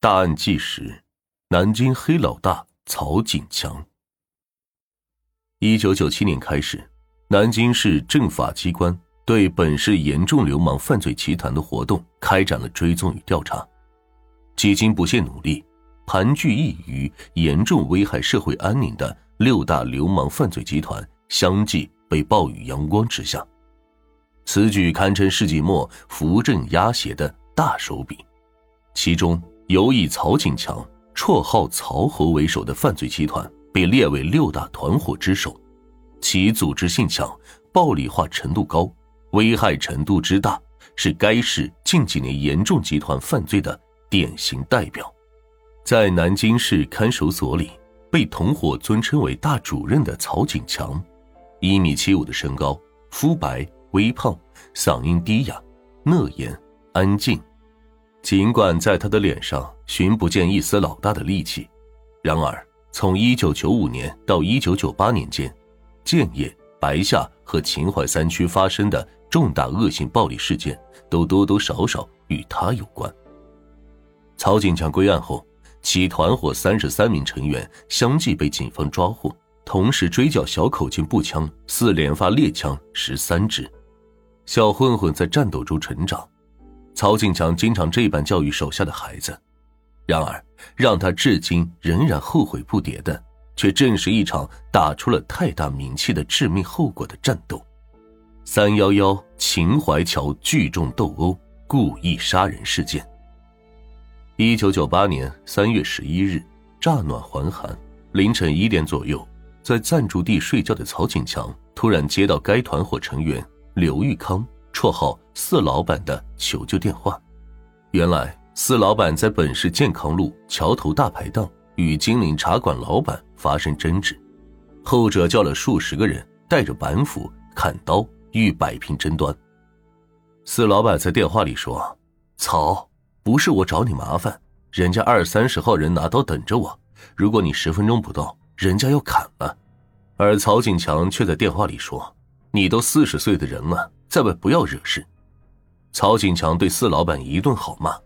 大案纪实：南京黑老大曹锦强。一九九七年开始，南京市政法机关对本市严重流氓犯罪集团的活动开展了追踪与调查。几经不懈努力，盘踞一隅、严重危害社会安宁的六大流氓犯罪集团相继被曝于阳光之下。此举堪称世纪末扶正压邪的大手笔，其中有以曹锦强（绰号曹侯）为首的犯罪集团被列为六大团伙之首，其组织性强、暴力化程度高、危害程度之大，是该市近几年严重集团犯罪的典型代表。在南京市看守所里，被同伙尊称为“大主任”的曹锦强，一米七五的身高，肤白。微胖，嗓音低哑，讷言，安静。尽管在他的脸上寻不见一丝老大的戾气，然而从1995年到1998年间，建业、白下和秦淮三区发生的重大恶性暴力事件，都多多少少与他有关。曹锦强归案后，其团伙三十三名成员相继被警方抓获，同时追缴小口径步枪四连发猎枪十三支。小混混在战斗中成长，曹锦强经常这般教育手下的孩子。然而，让他至今仍然后悔不迭的，却正是一场打出了太大名气的致命后果的战斗——三幺幺秦淮桥聚众斗殴故意杀人事件。一九九八年三月十一日，乍暖还寒，凌晨一点左右，在暂住地睡觉的曹锦强突然接到该团伙成员。刘玉康，绰号四老板的求救电话。原来，四老板在本市健康路桥头大排档与金陵茶馆老板发生争执，后者叫了数十个人，带着板斧、砍刀，欲摆平争端。四老板在电话里说：“曹，不是我找你麻烦，人家二三十号人拿刀等着我，如果你十分钟不到，人家要砍了。”而曹锦强却在电话里说。你都四十岁的人了，在外不要惹事。曹锦强对四老板一顿好骂，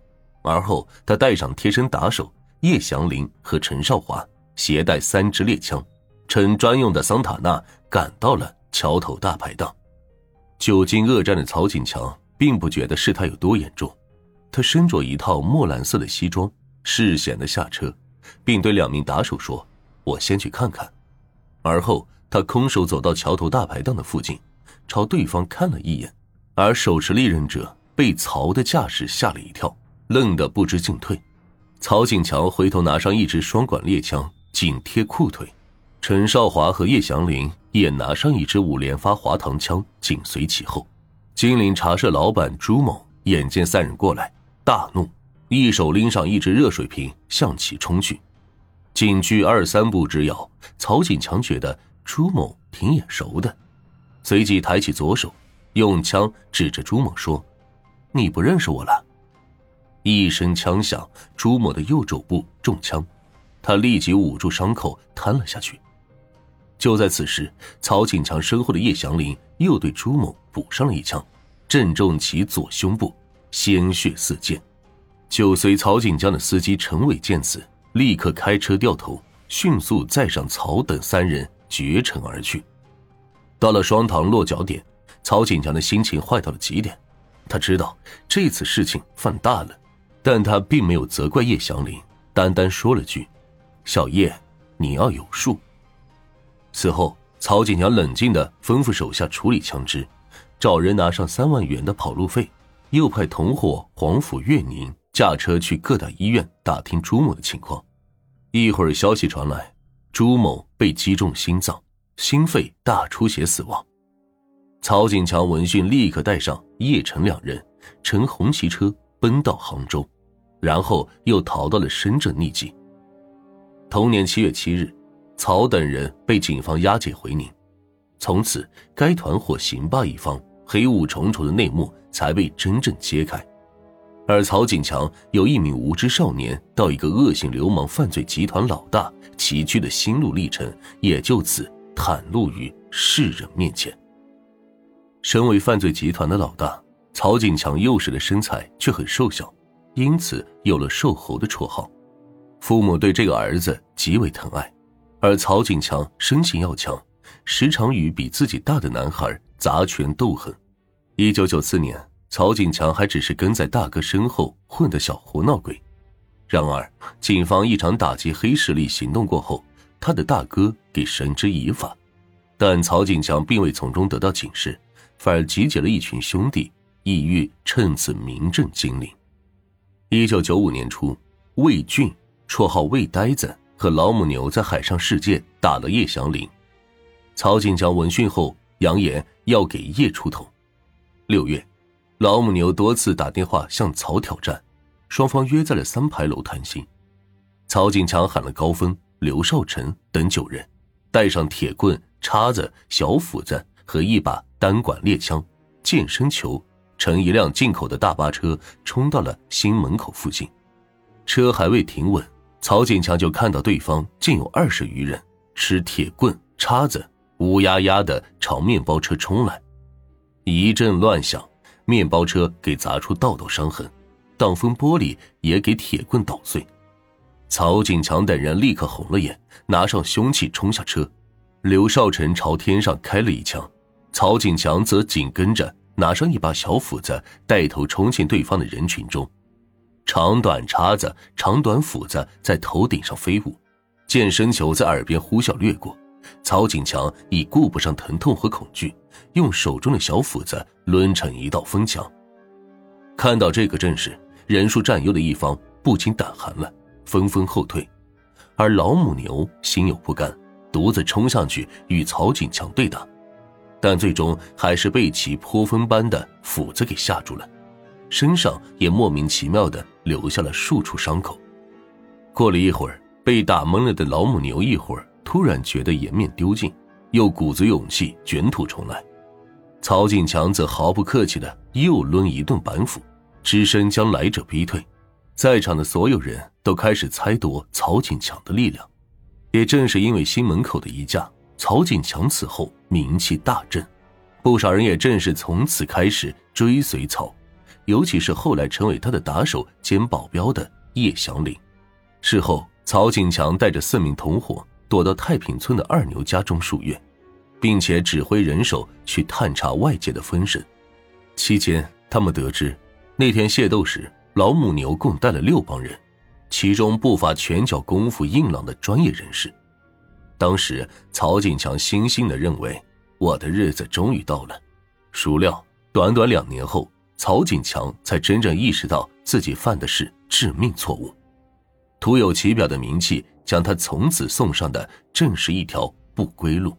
而后他带上贴身打手叶祥林和陈少华，携带三支猎枪，乘专用的桑塔纳赶到了桥头大排档。久经恶战的曹锦强并不觉得事态有多严重，他身着一套墨蓝色的西装，视险的下车，并对两名打手说：“我先去看看。”而后。他空手走到桥头大排档的附近，朝对方看了一眼，而手持利刃者被曹的架势吓了一跳，愣得不知进退。曹锦强回头拿上一支双管猎枪，紧贴裤腿；陈少华和叶祥林也拿上一支五连发滑膛枪，紧随其后。金陵茶社老板朱某眼见三人过来，大怒，一手拎上一只热水瓶向其冲去。仅距二三步之遥，曹锦强觉得。朱某挺眼熟的，随即抬起左手，用枪指着朱某说：“你不认识我了。”一声枪响，朱某的右肘部中枪，他立即捂住伤口瘫了下去。就在此时，曹锦强身后的叶祥林又对朱某补上了一枪，正中其左胸部，鲜血四溅。就随曹锦江的司机陈伟见此，立刻开车掉头，迅速载上曹等三人。绝尘而去。到了双塘落脚点，曹锦强的心情坏到了极点。他知道这次事情犯大了，但他并没有责怪叶祥林，单单说了句：“小叶，你要有数。”此后，曹锦强冷静的吩咐手下处理枪支，找人拿上三万元的跑路费，又派同伙黄甫月宁驾车去各大医院打听朱某的情况。一会儿，消息传来。朱某被击中心脏，心肺大出血死亡。曹锦强闻讯，立刻带上叶晨两人乘红旗车奔到杭州，然后又逃到了深圳匿迹。同年七月七日，曹等人被警方押解回宁，从此该团伙行霸一方、黑雾重重的内幕才被真正揭开。而曹锦强由一名无知少年到一个恶性流氓犯罪集团老大，崎岖的心路历程也就此袒露于世人面前。身为犯罪集团的老大，曹锦强幼时的身材却很瘦小，因此有了瘦猴的绰号。父母对这个儿子极为疼爱，而曹锦强生性要强，时常与比自己大的男孩砸拳斗狠。一九九四年，曹锦强还只是跟在大哥身后混的小胡闹鬼。然而，警方一场打击黑势力行动过后，他的大哥给绳之以法，但曹锦强并未从中得到警示，反而集结了一群兄弟，意欲趁此名震金陵。一九九五年初，魏俊。绰号魏呆子和老母牛在海上世界打了叶祥林，曹锦强闻讯后扬言要给叶出头。六月，老母牛多次打电话向曹挑战，双方约在了三牌楼谈心。曹锦强喊了高峰、刘少成等九人，带上铁棍、叉子、小斧子和一把单管猎枪、健身球，乘一辆进口的大巴车冲到了新门口附近。车还未停稳。曹锦强就看到对方竟有二十余人，持铁棍、叉子，乌压压的朝面包车冲来，一阵乱响，面包车给砸出道道伤痕，挡风玻璃也给铁棍捣碎。曹锦强等人立刻红了眼，拿上凶器冲下车。刘少成朝天上开了一枪，曹锦强则紧跟着拿上一把小斧子，带头冲进对方的人群中。长短叉子、长短斧子在头顶上飞舞，健身球在耳边呼啸掠过。曹锦强已顾不上疼痛和恐惧，用手中的小斧子抡成一道风墙。看到这个阵势，人数占优的一方不禁胆寒了，纷纷后退。而老母牛心有不甘，独自冲上去与曹锦强对打，但最终还是被其泼粪般的斧子给吓住了。身上也莫名其妙的留下了数处伤口。过了一会儿，被打懵了的老母牛一会儿突然觉得颜面丢尽，又鼓足勇气卷土重来。曹锦强则毫不客气的又抡一顿板斧，只身将来者逼退。在场的所有人都开始猜度曹锦强的力量。也正是因为新门口的一架，曹锦强此后名气大振，不少人也正是从此开始追随曹。尤其是后来成为他的打手兼保镖的叶祥林，事后曹锦强带着四名同伙躲到太平村的二牛家中数月，并且指挥人手去探查外界的风声。期间，他们得知那天械斗时，老母牛共带了六帮人，其中不乏拳脚功夫硬朗的专业人士。当时，曹锦强悻悻的认为，我的日子终于到了。孰料，短短两年后。曹锦强才真正意识到自己犯的是致命错误，徒有其表的名气将他从此送上的正是一条不归路。